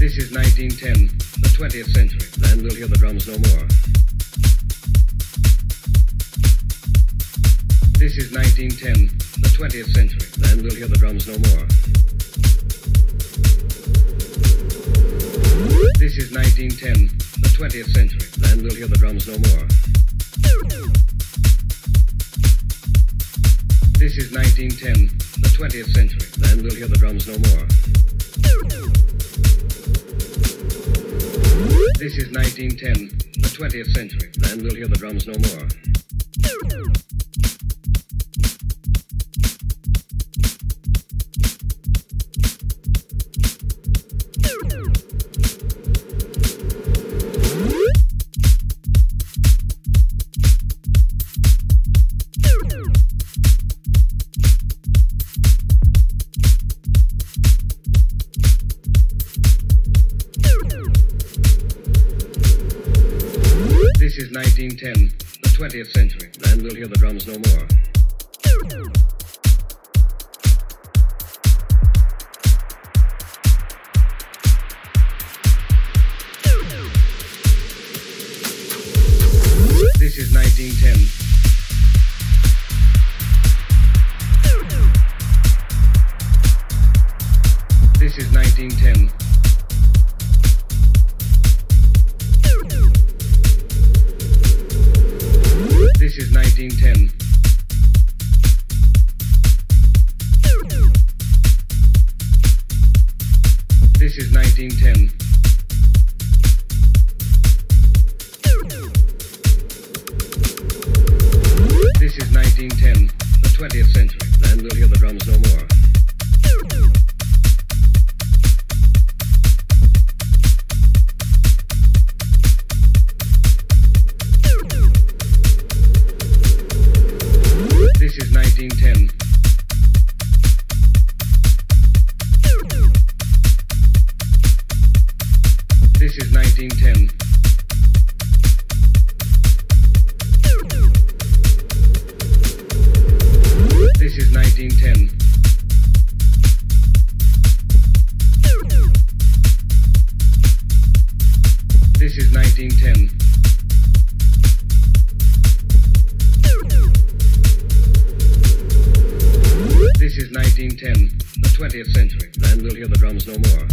1910, the 20th century. Then we'll hear the drums no more. This is 1910, the 20th century. Then we'll hear the drums no more. This is 1910, the 20th century. Then we'll hear the drums no more. This is 1910, the 20th century. Then we'll hear the drums no more. This is 1910, the 20th century. Then we'll hear the drums no more. This is 1910, the 20th century. Then we'll hear the drums no more. This is 1910. This is 1910. This is 1910, the 20th century. Then we'll hear the drums no more. This is 1910. This is 1910. This is 1910. This is 1910, the 20th century. Then we'll hear the drums no more.